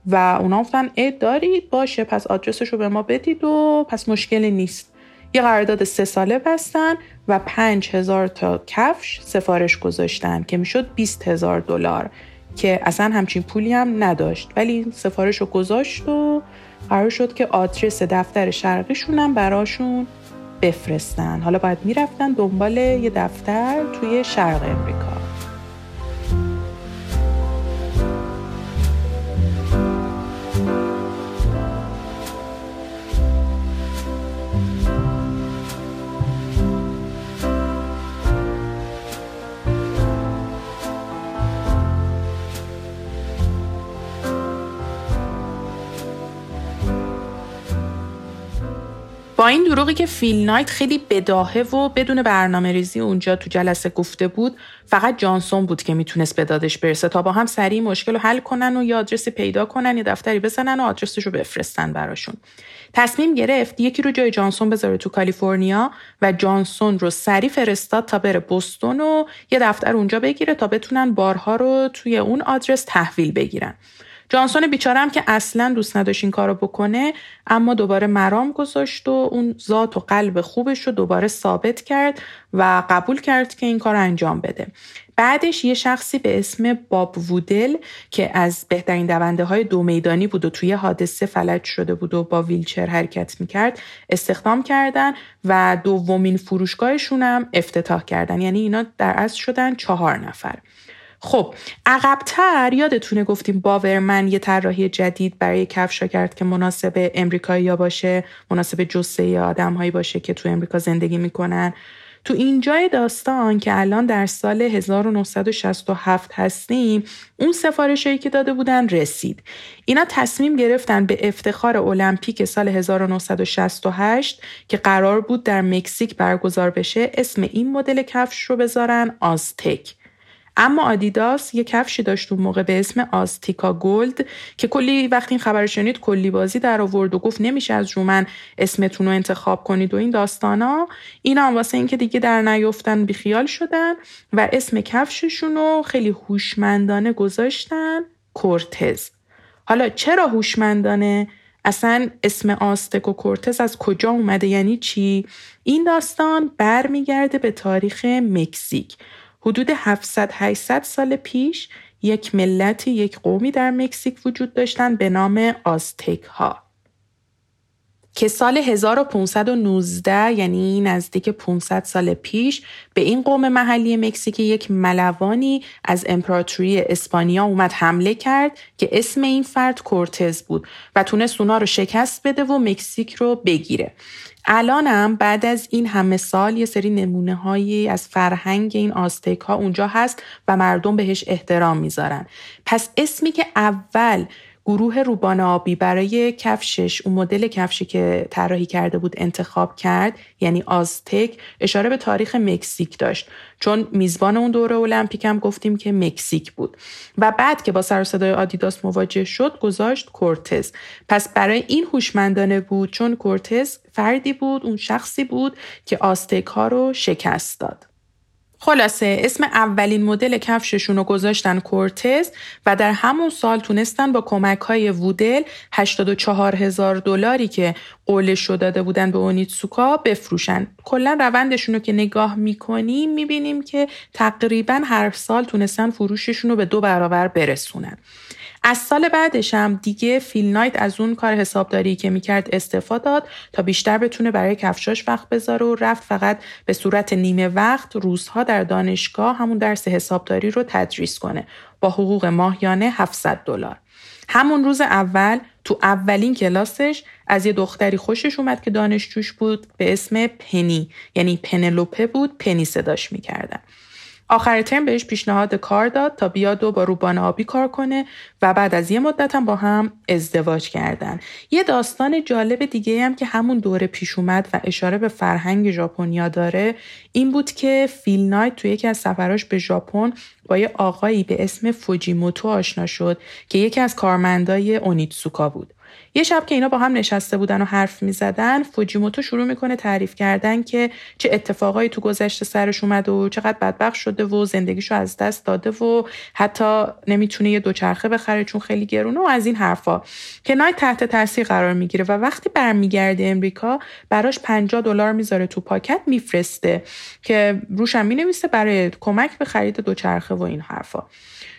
و اونا گفتن ای دارید باشه. پس آدرسش رو به ما بدید و پس مشکلی نیست. یه قرارداد سه ساله بستن و پنج هزار تا کفش سفارش گذاشتن که می‌شد 20 هزار دلار که اصلا همچین پولی هم نداشت. ولی سفارش رو گذاشت و قرار شد که آدرس دفتر شرقیشون هم براشون بفرستن. حالا باید می‌رفتن دنبال یه دفتر توی شرق امریکا. با این دروغی که فیل نایت خیلی بداهه و بدون برنامه ریزی اونجا تو جلسه گفته بود فقط جانسون بود که می‌تونست به دادش برسه تا با هم سریع مشکل رو حل کنن و یا آدرسی پیدا کنن یا دفتری بزنن و آدرسش رو بفرستن براشون. تصمیم گرفت یکی رو جای جانسون بذاره تو کالیفرنیا و جانسون رو سریع فرستاد تا بره بوستون و یه دفتر اونجا بگیره تا بتونن بارها رو توی اون آدرس تحویل بگیرن. جانسون بیچارم که اصلا دوست نداشت این کارو بکنه اما دوباره مرام گذاشت و اون ذات و قلب خوبش رو دوباره ثابت کرد و قبول کرد که این کار انجام بده. بعدش یه شخصی به اسم باب وودل که از بهترین دونده های دو میدانی بود و توی حادثه فلج شده بود و با ویلچر حرکت می‌کرد استخدام کردن و دومین فروشگاهشون هم افتتاح کردن. یعنی اینا در اصل شدن چهار نفر. خب عقبتر یادتونه گفتیم باورمن یه طراحی جدید برای کفشا کرد که مناسب امریکایی باشه مناسب جسه آدم هایی باشه که تو امریکا زندگی می‌کنن. تو اینجای داستان که الان در سال 1967 هستیم اون سفارشی که داده بودن رسید. اینا تصمیم گرفتن به افتخار المپیک سال 1968 که قرار بود در مکزیک برگزار بشه اسم این مدل کفش رو بذارن آزتک. اما آدیداس یه کفشی داشت اون موقع به اسم آستیکا گلد که کلی وقتی این خبر شنید کلی بازی در آورد و گفت نمیشه از رو من اسمتون رو انتخاب کنید و این داستانا. اینا هم واسه اینکه دیگه در نیفتن بیخیال شدن و اسم کفششون رو خیلی هوشمندانه گذاشتن کورتز. حالا چرا هوشمندانه؟ اصلا اسم آستک و کورتز از کجا اومده؟ یعنی چی؟ این داستان برمیگرده به تاریخ مکزیک. حدود 700-800 سال پیش یک ملتی یک قومی در مکزیک وجود داشتن به نام آزتک ها که سال 1519 یعنی نزدیک 500 سال پیش به این قوم محلی مکزیک یک ملوانی از امپراتوری اسپانیا اومد حمله کرد که اسم این فرد کورتز بود و تونست اونا رو شکست بده و مکزیک رو بگیره. الانم بعد از این همه سال یه سری نمونه هایی از فرهنگ این آستیک ها اونجا هست و مردم بهش احترام می‌ذارن. پس اسمی که اول گروه روبان آبی برای کفشش اون مدل کفشی که طراحی کرده بود انتخاب کرد یعنی آزتک اشاره به تاریخ مکزیک داشت. چون میزبان اون دوره المپیک هم گفتیم که مکزیک بود. و بعد که با سر صدای آدیداس مواجه شد گذاشت کورتز. پس برای این هوشمندانه بود چون کورتز فردی بود اون شخصی بود که آستک ها رو شکست داد. خلاصه اسم اولین مدل کفششون رو گذاشتن کورتز و در همون سال تونستن با کمک های وودل 84 هزار دلاری که قولش رو داده بودن به اونیتسوکا بفروشن. کلا روندشون رو که نگاه می‌کنیم می‌بینیم که تقریبا هر سال تونستن فروششون رو به دو برابر برسونن. از سال بعدش هم دیگه فیل نایت از اون کار حسابداری که می‌کرد استفاده داد تا بیشتر بتونه برای کفشاش وقت بذاره و رفت فقط به صورت نیمه وقت روزها در دانشگاه همون درس حسابداری رو تدریس کنه با حقوق ماهیانه 700 دلار. همون روز اول تو اولین کلاسش از یه دختری خوشش اومد که دانشجوش بود به اسم پنی یعنی پنلوپه بود پنی صداش می‌کردن آخر ترم بهش پیشنهاد کار داد تا بیاد و با روبان آبی کار کنه و بعد از یه مدت هم با هم ازدواج کردن. یه داستان جالب دیگه هم که همون دوره پیش اومد و اشاره به فرهنگ ژاپنیا داره این بود که فیل نایت توی یکی از سفراش به ژاپن با یه آقایی به اسم فوجیموتو آشنا شد که یکی از کارمندای اونیتسوکا بود. یه شب که اینا با هم نشسته بودن و حرف می زدن فوجیموتو شروع می‌کنه تعریف کردن که چه اتفاقایی تو گذشته سرش اومد و چقدر بدبخت شده و زندگیشو از دست داده و حتی نمی‌تونه یه دوچرخه بخره چون خیلی گرونه و از این حرفا. که نایت تحت تاثیر قرار می‌گیره و وقتی برمیگرده امریکا براش 50 دلار می‌ذاره تو پاکت میفرسته که روشم می‌نویسه برای کمک به خرید دوچرخه و این حرفا.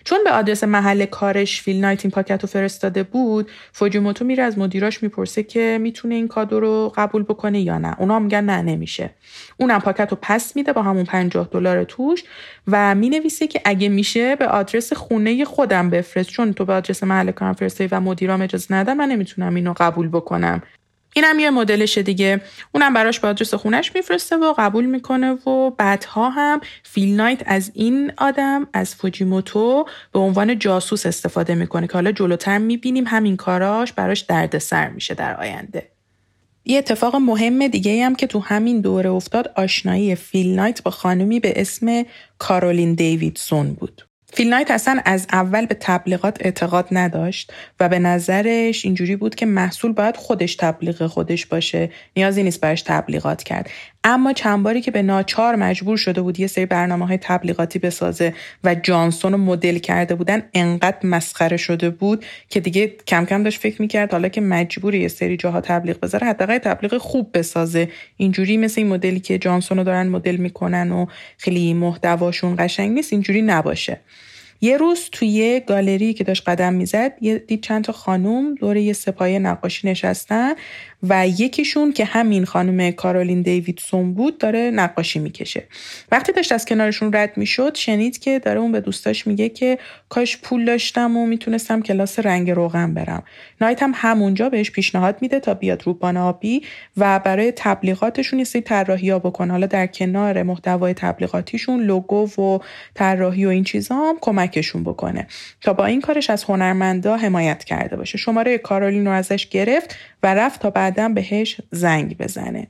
چون به آدرس محل کارش فیل نایت این پاکت رو فرستاده بود فوجیموتو میره از مدیراش می‌پرسه که می‌تونه این کادو رو قبول بکنه یا نه. اونا میگن نه نمیشه. اونم پاکت رو پس میده با همون 50 دلار توش و می‌نویسه که اگه میشه به آدرس خونه خودم بفرست. چون تو به آدرس محل کارم فرسته و مدیرام اجازه ندن من نمی‌تونم اینو قبول بکنم. اینم یه مدلشه دیگه اونم براش به آدرس خونش میفرسته و قبول می‌کنه و بعدها هم فیل نایت از این آدم از فوجیموتو به عنوان جاسوس استفاده می‌کنه که حالا جلوتر می‌بینیم همین کاراش براش دردسر میشه در آینده یه اتفاق مهم دیگه هم که تو همین دوره افتاد آشنایی فیل نایت با خانمی به اسم کارولین دیویدسون بود. فیل نایت اصلا از اول به تبلیغات اعتقاد نداشت و به نظرش اینجوری بود که محصول باید خودش تبلیغ خودش باشه. نیازی نیست برش تبلیغات کرد. اما چند باری که به ناچار مجبور شده بود یه سری برنامه های تبلیغاتی بسازه و جانسون رو مدل کرده بودن انقدر مسخره شده بود که دیگه کم کم داشت فکر می‌کرد حالا که مجبور یه سری جاها تبلیغ بذاره حداقل تبلیغ خوب بسازه. اینجوری مثل این مدلی که جانسون رو دارن مدل می‌کنن و خیلی محتواشون قشنگ نیست اینجوری نباشه. یه روز توی گالری که داشت قدم می‌زد یه دید چند تا خانوم دور یه سپایه نقاشی نشستن. و یکیشون که همین خانم کارولین دیویدسون بود داره نقاشی می‌کشه. وقتی داشت از کنارشون رد می‌شد شنید که داره اون به دوستاش میگه که کاش پول داشتم و می‌تونستم کلاس رنگ روغن برم. نایت هم همونجا بهش پیشنهاد میده تا بیاد روبان آبی و برای تبلیغاتشون یه سری طراحی ها بکنه. حالا در کنار محتوای تبلیغاتیشون لوگو و طراحی و این چیزا هم کمکشون بکنه تا با این کارش از هنرمندا حمایت کرده باشه. شماره کارولین رو ازش گرفت و رفت تا بعدا بهش زنگ بزنه.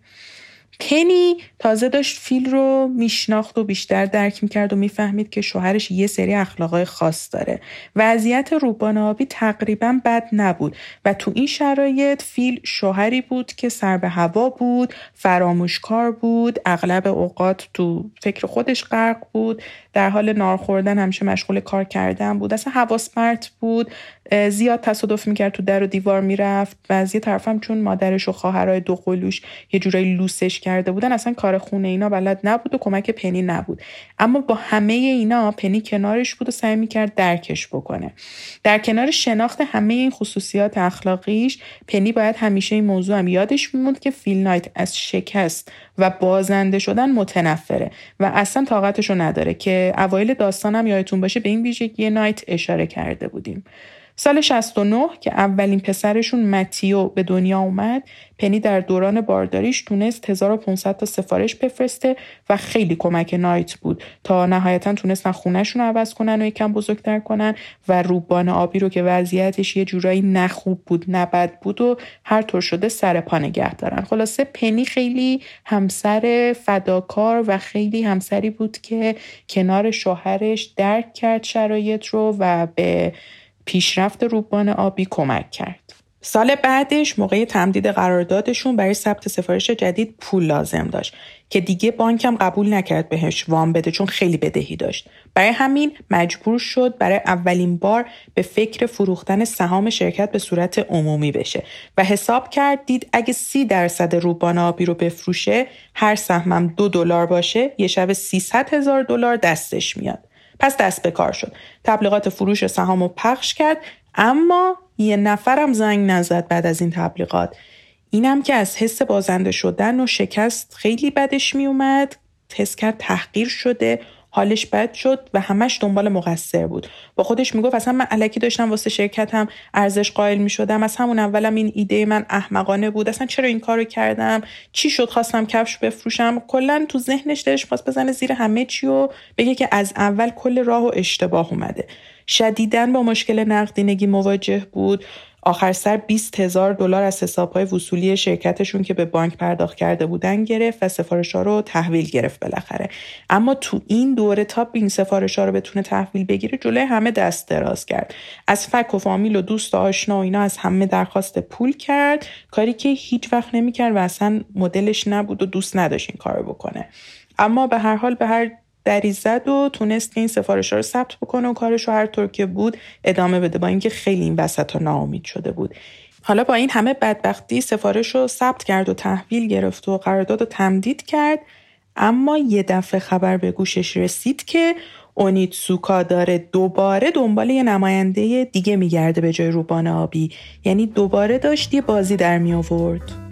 پنی تازه داشت فیل رو میشناخت و بیشتر درک می‌کرد و می‌فهمید که شوهرش یه سری اخلاقای خاص داره. وضعیت روبان آبی تقریبا بد نبود و تو این شرایط فیل شوهری بود که سر به هوا بود، فراموشکار بود، اغلب اوقات تو فکر خودش غرق بود، در حال نار خوردن همیشه مشغول کار کردن بود، اصلا حواس پرت بود، زیاد تصادف می‌کرد تو در و دیوار می‌رفت و از یه طرفم چون مادرش و خواهرای دو قلوش یه جورایی لوسش کرده بودن اصلا کار خونه اینا بلد نبود و کمک پنی نبود. اما با همه اینا پنی کنارش بود و سعی می‌کرد درکش بکنه. در کنار شناخت همه این خصوصیات اخلاقیش پنی باید همیشه این موضوع هم یادش میموند که فیل نایت از شکست و بازنده شدن متنفره و اصلا طاقتشو نداره که اوایل داستانم یادتون باشه به این ویژگی نایت اشاره کرده بودیم. سال 69 که اولین پسرشون متیو به دنیا اومد پنی در دوران بارداریش تونست 1500 تا سفارش بفرسته و خیلی کمک نایت بود. تا نهایتا تونستن خونهشون رو عوض کنن و یکم بزرگتر کنن و روبان آبی رو که وضعیتش یه جورایی نخوب بود نبد بود و هر طور شده سر پا نگه دارن. خلاصه پنی خیلی همسر فداکار و خیلی همسری بود که کنار شوهرش درک کرد شرایط رو و به پیشرفت روبان آبی کمک کرد. سال بعدش موقع تمدید قراردادشون برای ثبت سفارش جدید پول لازم داشت که دیگه بانکم قبول نکرد بهش وام بده چون خیلی بدهی داشت. برای همین مجبور شد برای اولین بار به فکر فروختن سهام شرکت به صورت عمومی بشه و حساب کرد دید اگه سی درصد روبان آبی رو بفروشه هر سهمم دو دلار باشه یه شب 300 هزار دلار دستش میاد. پس دست به کار شد. تبلیغات فروش سهام رو پخش کرد اما یه نفرم زنگ نزد بعد از این تبلیغات. اینم که از حس بازنده شدن و شکست خیلی بدش میومد حس کرد تحقیر شده. حالش بد شد و همش دنبال مقصر بود. با خودش می‌گفت اصلا من علکی داشتم واسه شرکتم ارزش قائل می‌شدم. از همون اولم این ایده من احمقانه بود. اصلا چرا این کارو کردم؟ چی شد؟ خواستم کفش بفروشم. کلا تو ذهنش دلش خواست بزنه زیر همه چی و بگه که از اول کل راه و اشتباه اومده. شدیداً با مشکل نقدینگی مواجه بود. آخر سر 20 هزار دلار از حسابهای وصولی شرکتشون که به بانک پرداخت کرده بودن گرفت و سفارش ها رو تحویل گرفت بالاخره. اما تو این دوره تا این سفارش ها رو بتونه تحویل بگیره جلوی همه دست دراز کرد. از فک و فامیل و دوست و آشنا و اینا از همه درخواست پول کرد. کاری که هیچ وقت نمی‌کرد و اصلا مدلش نبود و دوست نداشت این کارو بکنه. اما به هر حال به هر دری زد و تونست این سفارش ها رو ثبت بکنه و کارش رو هر طور که بود ادامه بده با اینکه خیلی این وسط ها ناامید شده بود. حالا با این همه بدبختی سفارش رو ثبت کرد و تحویل گرفت و قرارداد رو تمدید کرد. اما یه دفعه خبر به گوشش رسید که سوکا داره دوباره دنبال یه نماینده دیگه میگرده به جای روبان آبی. یعنی دوباره داشت یه بازی در می آورد.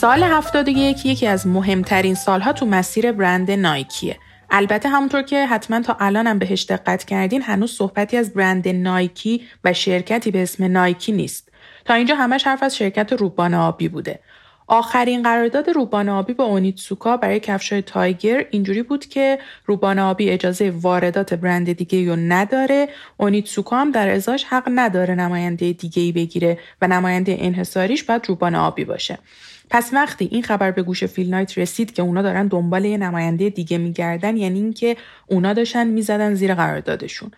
سال 71 یکی از مهمترین سالها تو مسیر برند نایکیه. البته همونطور که حتما تا الانم بهش دقت کردین هنوز صحبتی از برند نایکی و شرکتی به اسم نایکی نیست. تا اینجا همش حرف از شرکت روبان آبی بوده. آخرین قرارداد روبان آبی با اونیتسوکا برای کفشای تایگر اینجوری بود که روبان آبی اجازه واردات برند دیگه رو نداره اونیتسوکا هم در ازاش حق نداره نماینده دیگه ای بگیره و نماینده انحصاریش باید روبان آبی باشه پس وقتی این خبر به گوش فیل نایت رسید که اونا دارن دنبال یه نماینده دیگه میگردن یعنی اینکه اونا داشتن می‌زدن زیر قراردادشون.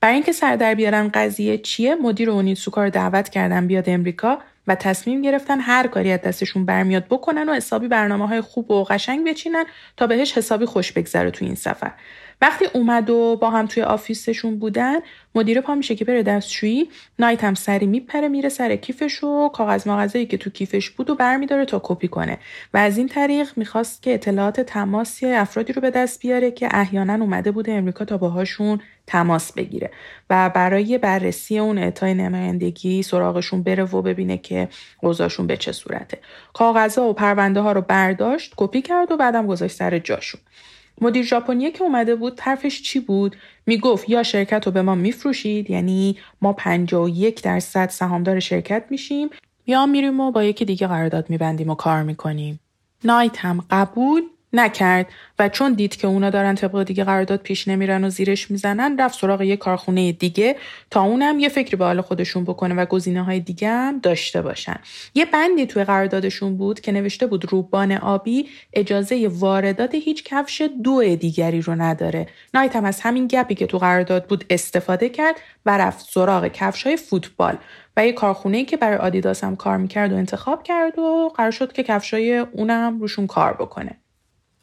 برای اینکه سر در بیارن قضیه چیه مدیر اونیتسوکا رو دعوت کردن بیاد امریکا و تصمیم گرفتن هر کاری از دستشون برمیاد بکنن و حسابی برنامه های خوب و قشنگ بچینن تا بهش حسابی خوش بگذره تو این سفر. وقتی اومد و با هم توی آفیسشون بودن مدیر پا میشه که بره دستشویی. نایت هم سری میپره میره سر کیفش و کاغذ مغازه‌ای که تو کیفش بود و برمیداره تا کپی کنه. و از این طریق می‌خواست که اطلاعات تماسی افرادی رو به دست بیاره که احیانا اومده بوده امریکا تا باهاشون تماس بگیره. و برای بررسی اون اعطای نمایندگی سراغشون بره و ببینه که اوضاعشون به چه صورته. کاغذها و پرونده ها رو برداشت کپی کرد و بعدم گذاشت سر جاشون. مدیر ژاپنی که اومده بود طرفش چی بود؟ می‌گفت یا شرکت رو به ما میفروشید یعنی ما 51 درصد سهامدار شرکت میشیم یا میریم و با یکی دیگه قرارداد میبندیم و کار می‌کنیم. نایت هم قبول نکرد و چون دید که اونا دارن طبق دیگه قرارداد پیش نمیرن و زیرش می‌زنن رفت سراغ یه کارخونه دیگه تا اونم یه فکری به حال خودشون بکنه و گزینه های دیگه هم داشته باشن. یه بندی توی قراردادشون بود که نوشته بود روبان آبی اجازه واردات هیچ کفش دو دیگری رو نداره. نایت هم از همین گپی که تو قرارداد بود استفاده کرد و رفت سراغ کفش های فوتبال و یه کارخونه که برای آدیداس هم کار می‌کرد و انتخاب کرد و قرار شد که کفشای اونم روشون کار بکنه.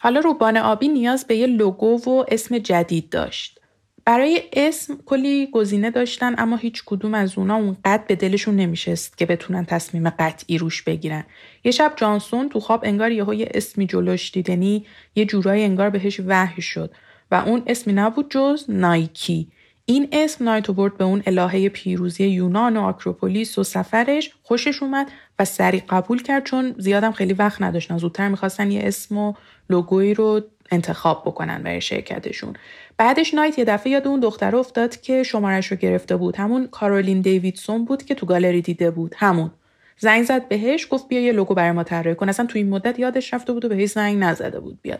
حالا روبان آبی نیاز به یه لوگو و اسم جدید داشت. برای اسم کلی گزینه داشتن اما هیچ کدوم از اونا اونقدر به دلشون نمیشست که بتونن تصمیم قطعی روش بگیرن. یه شب جانسون تو خواب انگار یهو یه اسمی جلوش دیدنی یه جورایی انگار بهش وحی شد و اون اسمی نبود جز نایکی. این اسم نایتو برد به اون الهه پیروزی یونان و آکروپولیس و سفرش خوشش اومد و سریع قبول کرد چون زیادم خیلی وقت نداشتن زودتر می‌خواستن یه اسم و لوگویی رو انتخاب بکنن برای شرکتشون. بعدش نایت یه دفعه یاد اون دختر افتاد که شمارش رو گرفته بود. همون کارولین دیویدسون بود که تو گالری دیده بود. همون. زنگ زد بهش گفت بیا یه لوگو برای ما طراحی کن. اصلا تو این مدت یادش رفته بود و بهش زنگ نزده بود بیاد.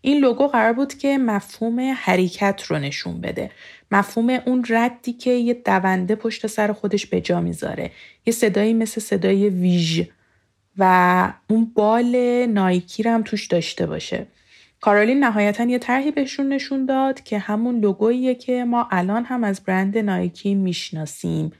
این لوگو قرار بود که مفهوم حرکت رو نشون بده. مفهوم اون ردی که یه دونده پشت سر خودش به جا می‌ذاره. یه صدایی مثل صدای ویژ و اون بال نایکی هم توش داشته باشه. کارولین نهایتا یه طرحی بهشون نشون داد که همون لوگوییه که ما الان هم از برند نایکی می‌شناسیم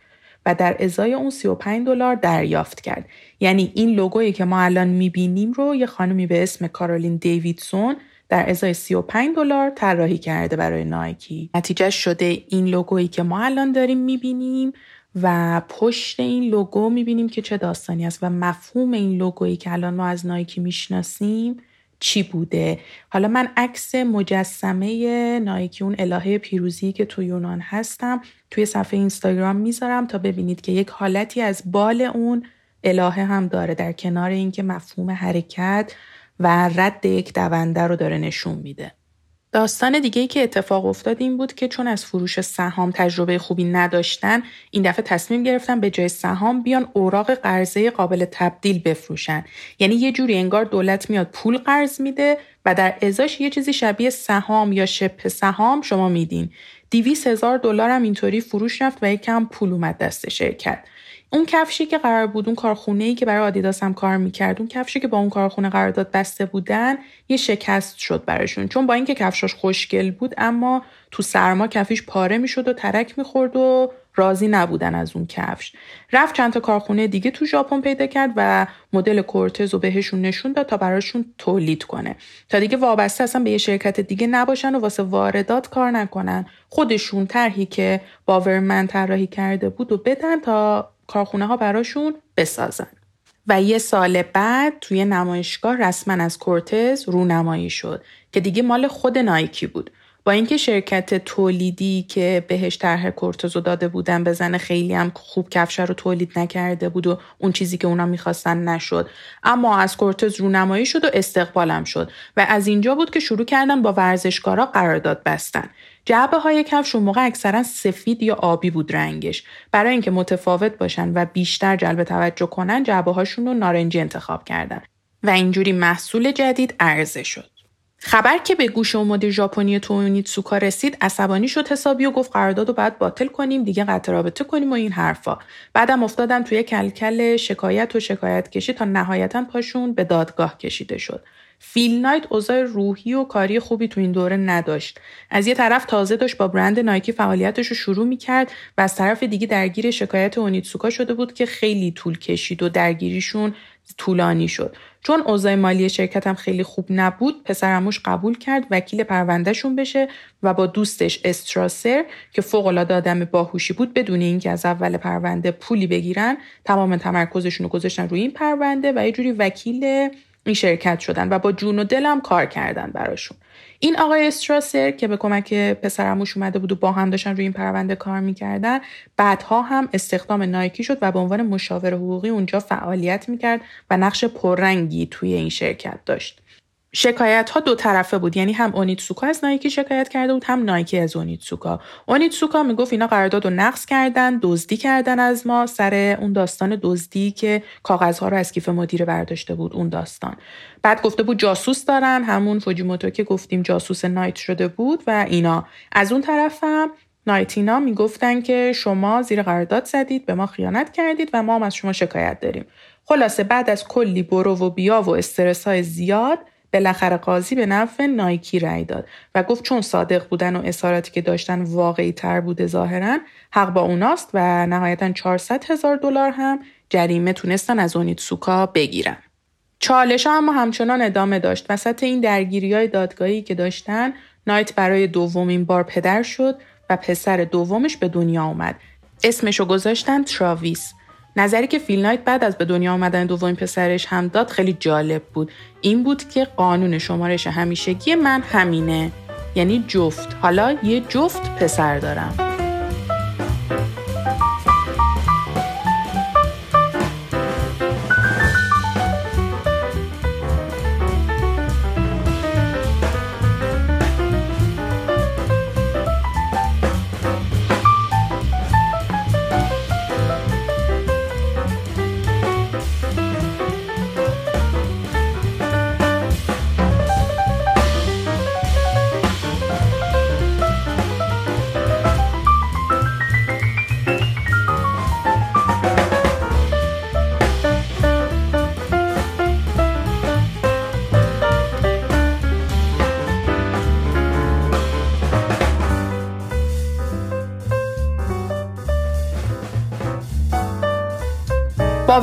و در ازای اون 35 دلار دریافت کرد. یعنی این لوگویی که ما الان می‌بینیم رو یه خانمی به اسم کارولین دیویدسون در ازای 35 دلار طراحی کرده برای نایکی. نتیجه شده این لوگویی که ما الان داریم می‌بینیم و پشت این لوگو می‌بینیم که چه داستانی است و مفهوم این لوگویی که الان ما از نایکی می‌شناسیم چی بوده؟ حالا من عکس مجسمه نایکی اون الهه پیروزی که تو یونان هستم توی صفحه اینستاگرام می‌ذارم تا ببینید که یک حالتی از بال اون الهه هم داره در کنار اینکه مفهوم حرکت و رد یک دونده رو داره نشون میده. داستان دیگه ای که اتفاق افتاد این بود که چون از فروش سهام تجربه خوبی نداشتن این دفعه تصمیم گرفتن به جای سهام بیان اوراق قرضه قابل تبدیل بفروشن. یعنی یه جوری انگار دولت میاد پول قرض میده و در ازاش یه چیزی شبیه سهام یا شبه سهام شما میدین. 200 هزار دلار هم اینطوری فروش رفت و یکم پول اومد دست شرکت. اون کفشی که قرار بود اون کارخونه ای که برای آدیداس هم کار می‌کرد اون کفشی که با اون کارخونه قرارداد بسته بودن یه شکست شد براشون. چون با اینکه کفشاش خوشگل بود اما تو سرما کفیش پاره می‌شد و ترک می‌خورد و راضی نبودن از اون کفش. رفت چند تا کارخونه دیگه تو ژاپن پیدا کرد و مدل کورتز رو بهشون نشون داد تا براشون تولید کنه. تا دیگه وابسته اصلا به یه شرکت دیگه نباشن و واسه واردات کار نکنن. خودشون طرحی که باورمن طراحی کرده بود و بدن تا کارخونه ها براشون بسازن. و یه سال بعد توی نمایشگاه رسما از کورتز رونمایی شد که دیگه مال خود نایکی بود. با اینکه شرکت تولیدی که بهش طرح کورتزو داده بودن بزنه خیلی هم خوب کفش رو تولید نکرده بود و اون چیزی که اونا می‌خواستن نشد. اما از کورتز رونمایی شد و استقبالم شد. و از اینجا بود که شروع کردن با ورزشکارا قرارداد بستن. جعبه های کفش اون موقع اکثرا سفید یا آبی بود رنگش. برای اینکه متفاوت باشن و بیشتر جلب توجه کنن جعبه هاشون رو نارنجی انتخاب کردن و اینجوری محصول جدید عرضه شد. خبر که به گوش مدیر ژاپنی سوکا رسید عصبانی شد حسابی و گفت قرارداد رو باید باطل کنیم دیگه قطع رابطه کنیم و این حرفا. بعدم افتادم توی کلکل شکایت و شکایت کشی تا نهایتا پاشون به دادگاه کشیده شد. فیل نایت اوضاع روحی و کاری خوبی تو این دوره نداشت. از یه طرف تازه داشت با برند نایکی فعالیتش رو شروع می‌کرد و از طرف دیگه درگیر شکایت اونیتسوکا شده بود که خیلی طول کشید و درگیریشون طولانی شد. چون اوضاع مالی شرکت هم خیلی خوب نبود پسرموش قبول کرد وکیل پروندهشون بشه و با دوستش استراسر که فوق العاده آدم باهوشی بود بدون اینکه از اول پرونده پولی بگیرن تمام تمرکزشون رو گذاشتن روی این پرونده و یه جوری وکیل این شرکت شدن و با جون و دلم کار کردن براشون. این آقای استراسر که به کمک پسرموش اومده بود و با هم داشتن روی این پرونده کار می‌کردن بعدها هم استخدام نایکی شد و به عنوان مشاور حقوقی اونجا فعالیت می‌کرد و نقش پررنگی توی این شرکت داشت. شکایت ها دو طرفه بود. یعنی هم اونیتسوکا از نایکی شکایت کرده بود هم نایکی از اونیتسوکا. اونیتسوکا می‌گفت اینا قرارداد رو نقض کردن دزدی کردن از ما سر اون داستان دزدی که کاغذها رو از کیف مدیره برداشته بود اون داستان. بعد گفته بود جاسوس دارن همون فوجیموتو که گفتیم جاسوس نایت شده بود و اینا. از اون طرف هم نایتینا می‌گفتن که شما زیر قرارداد زدید به ما خیانت کردید و ما هم از شما شکایت داریم. خلاصه بعد از کلی برو و بیا و استرس های زیاد بالاخره قاضی به نفع نایکی رأی داد و گفت چون صادق بودن و اظهاراتی که داشتن واقعی تر بوده ظاهرا حق با اوناست و نهایتا 400 هزار دلار هم جریمه تونستن از سوکا بگیرن. چالش ها اما همچنان ادامه داشت. وسط این درگیری های دادگاهی که داشتن نایت برای دومین بار پدر شد و پسر دومش به دنیا اومد. اسمشو گذاشتن تراویس. نظری که فیل نایت بعد از به دنیا آمدن دومین پسرش هم داد خیلی جالب بود. این بود که قانون شمارش همیشگی من همینه. یعنی جفت. حالا یه جفت پسر دارم.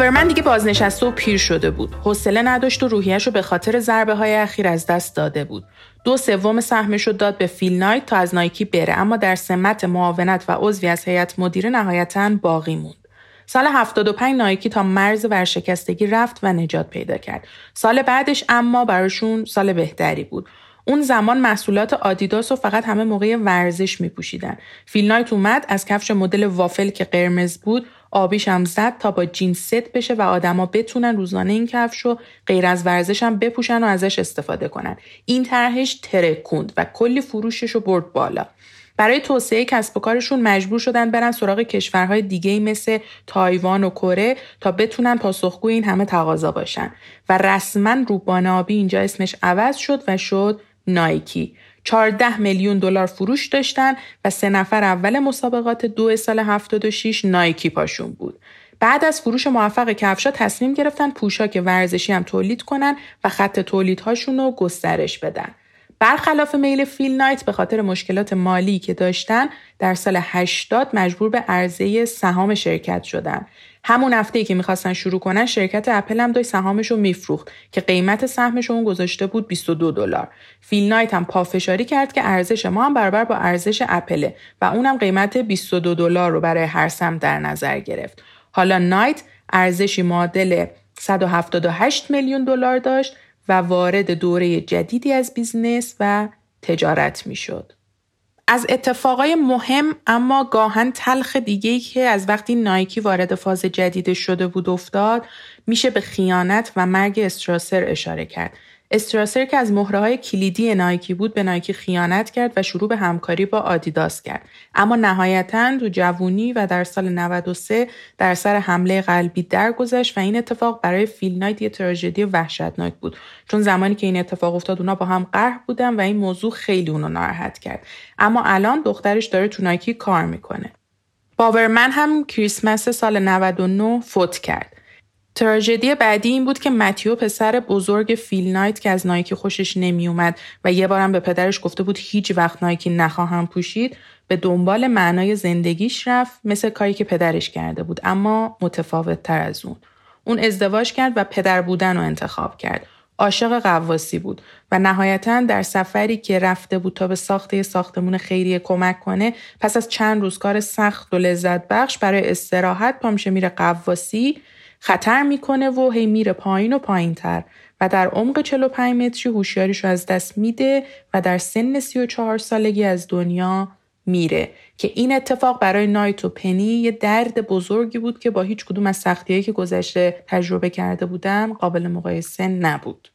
باورمن دیگه بازنشسته و پیر شده بود. حوصله نداشت و روحیش رو به خاطر ضربه های اخیر از دست داده بود. دو سوم سهمش رو داد به فیل نایت تا از نایکی بره اما در سمت معاونت و عضوی از هیئت مدیره نهایتا باقی موند. سال 75 نایکی تا مرز ورشکستگی رفت و نجات پیدا کرد. سال بعدش اما براشون سال بهتری بود. اون زمان محصولات آدیداس رو فقط همه موقع ورزش می پوشیدن. فیل نایت اومد از کفش مدل وافل که قرمز بود آبیش هم زد تا با جین ست بشه و آدما بتونن روزانه این کفش رو غیر از ورزش هم بپوشن و ازش استفاده کنن. این طرحش ترکوند و کلی فروشش رو برد بالا. برای توسعه کسب و کارشون مجبور شدن برن سراغ کشورهای دیگه مثل تایوان و کره تا بتونن پاسخگوی این همه تقاضا باشن. و رسما روبان آبی اینجا اسمش عوض شد و شد نایکی. 14 میلیون دلار فروش داشتن و سه نفر اول مسابقات دو سال 76 نایکی پاشون بود. بعد از فروش موفق کفشا تصمیم گرفتن پوشاک ورزشی هم تولید کنن و خط تولیدهاشون رو گسترش بدن. برخلاف میل فیل نایت به خاطر مشکلات مالی که داشتن در سال 80 مجبور به عرضه سهام شرکت شدن همون هفته که می‌خواستن شروع کنن شرکت اپل هم داشت سهامش رو میفروخت که قیمت سهمش اون گذاشته بود 22 دلار. فیل نایت هم پافشاری کرد که ارزش ما هم برابر با ارزش اپله و اونم قیمت 22 دلار رو برای هر سهم در نظر گرفت. حالا نایت ارزشی معادل 178 میلیون دلار داشت و وارد دوره جدیدی از business و تجارت می‌شد. از اتفاقای مهم اما گاهاً تلخ دیگه که از وقتی نایکی وارد فاز جدید شده بود افتاد میشه به خیانت و مرگ استراسر اشاره کرد. استراسر که از مهره های کلیدی نایکی بود به نایکی خیانت کرد و شروع به همکاری با آدیداس کرد. اما نهایتا تو جوونی و در سال 93 در سر حمله قلبی درگذشت و این اتفاق برای فیل نایت یه تراژدی وحشتناک بود. چون زمانی که این اتفاق افتاد اونا با هم قهر بودن و این موضوع خیلی اونو ناراحت کرد. اما الان دخترش داره تو نایکی کار می‌کنه. باورمن هم کریسمس سال 99 فوت کرد. تراژدی بعدی این بود که متیو پسر بزرگ فیل نایت که از نایکی خوشش نمی اومد و یه بارم به پدرش گفته بود هیچ وقت نایکی نخواهم پوشید به دنبال معنای زندگیش رفت مثل کاری که پدرش کرده بود اما متفاوت تر از اون. اون ازدواج کرد و پدر بودن رو انتخاب کرد. عاشق قواسی بود و نهایتا در سفری که رفته بود تا به ساخته ساختمون خیریه کمک کنه پس از چند روز کار سخت و لذت بخش برای استراحت پامشه میره قواسی خطر می‌کنه و هی میره پایین و پایین تر و در عمق 45 متری هوشیاریش رو از دست میده و در سن 34 سالگی از دنیا میره که این اتفاق برای نایت و پنی یه درد بزرگی بود که با هیچ کدوم از سختیهایی که گذشته تجربه کرده بودم قابل مقایسه نبود.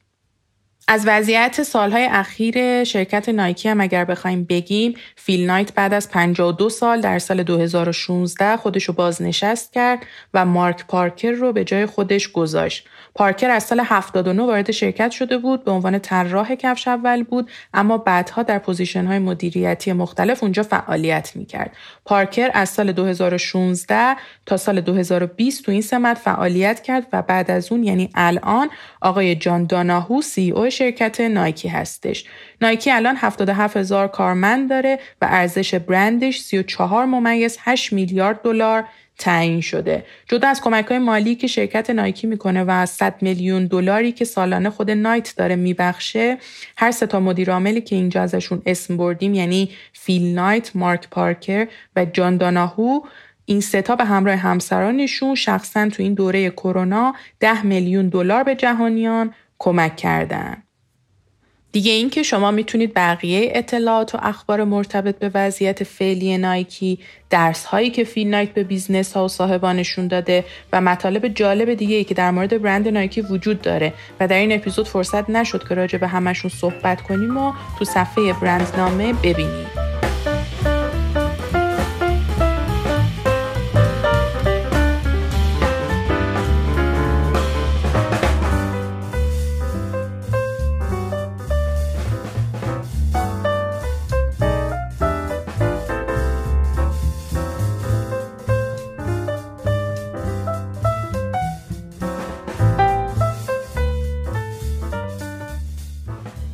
از وضعیت سالهای اخیر شرکت نایکی هم اگر بخوایم بگیم فیل نایت بعد از 52 سال در سال 2016 خودش رو بازنشست کرد و مارک پارکر رو به جای خودش گذاشت. پارکر از سال 79 وارد شرکت شده بود به عنوان طراح کفش اول بود اما بعدها در position های مدیریتی مختلف اونجا فعالیت می‌کرد. پارکر از سال 2016 تا سال 2020 تو این سمت فعالیت کرد و بعد از اون یعنی الان آقای جان داناهو CEO شرکت نایکی هستش. نایکی الان 77 هزار کارمند داره و ارزش برندش 34 ممیز 8 میلیارد دلار تعیین شده جدا از کمک های مالی که شرکت نایکی می‌کنه و از 100 میلیون دلاری که سالانه خود نایت داره میبخشه هر سه تا مدیر عاملی که اینجا ازشون اسم بردیم یعنی فیل نایت، مارک پارکر و جان داناهو این ستا به همراه همسرانشون شخصا تو این دوره کرونا 10 میلیون دلار به جهانیان کمک کردن. دیگه اینکه شما می‌تونید بقیه اطلاعات و اخبار مرتبط به وضعیت فعلی نایکی، درس هایی که فیل نایت به business ها و صاحبانشون داده و مطالب جالب دیگه ای که در مورد برند نایکی وجود داره و در این اپیزود فرصت نشد که راجع به همشون صحبت کنیم رو تو صفحه برندنامه ببینید.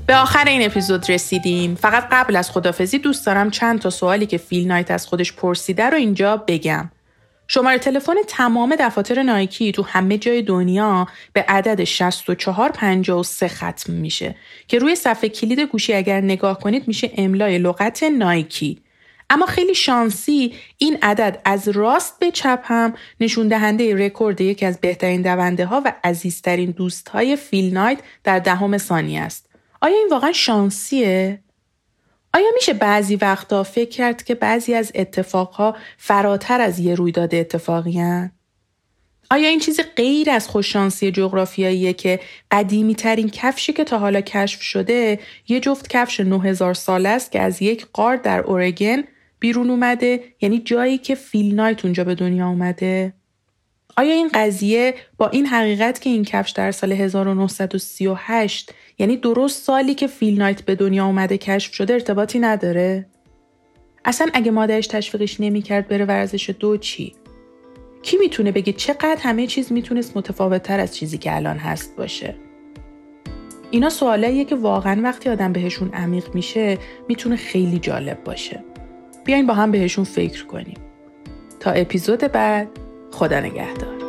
به آخر این اپیزود رسیدیم. فقط قبل از خدافزی دوست دارم چند تا سوالی که فیل نایت از خودش پرسیده رو اینجا بگم. شماره تلفن تمام دفاتر نایکی تو همه جای دنیا به عدد 6453 ختم میشه که روی صفحه کلید گوشی اگر نگاه کنید میشه املای لغت نایکی. اما خیلی شانسی این عدد از راست به چپ هم نشون دهنده رکورد یکی از بهترین دونده ها و عزیزترین دوست های فیل نایت در دهم ثانیه است. آیا این واقعا شانسیه؟ آیا میشه بعضی وقتا فکر کرد که بعضی از اتفاقها فراتر از یه رویداد اتفاقی هن؟ آیا این چیزی غیر از خوششانسی جغرافیاییه که قدیمی ترین کفشی که تا حالا کشف شده یه جفت کفش 9000 سال است که از یک قار در اورگن بیرون اومده یعنی جایی که فیل نایت اونجا به دنیا اومده؟ آیا این قضیه با این حقیقت که این کفش در سال 1938 یعنی درست سالی که فیل نایت به دنیا اومده کشف شده ارتباطی نداره؟ اصلا اگه مادرش تشویقش نمی‌کرد بره ورزش دو چی؟ کی می‌تونه بگه چقدر همه چیز می‌تونست متفاوت تر از چیزی که الان هست باشه؟ اینا سوالاییه که واقعا وقتی آدم بهشون عمیق میشه می‌تونه خیلی جالب باشه. بیاین با هم بهشون فکر کنیم. تا اپیزود بعد خدا نگهدار.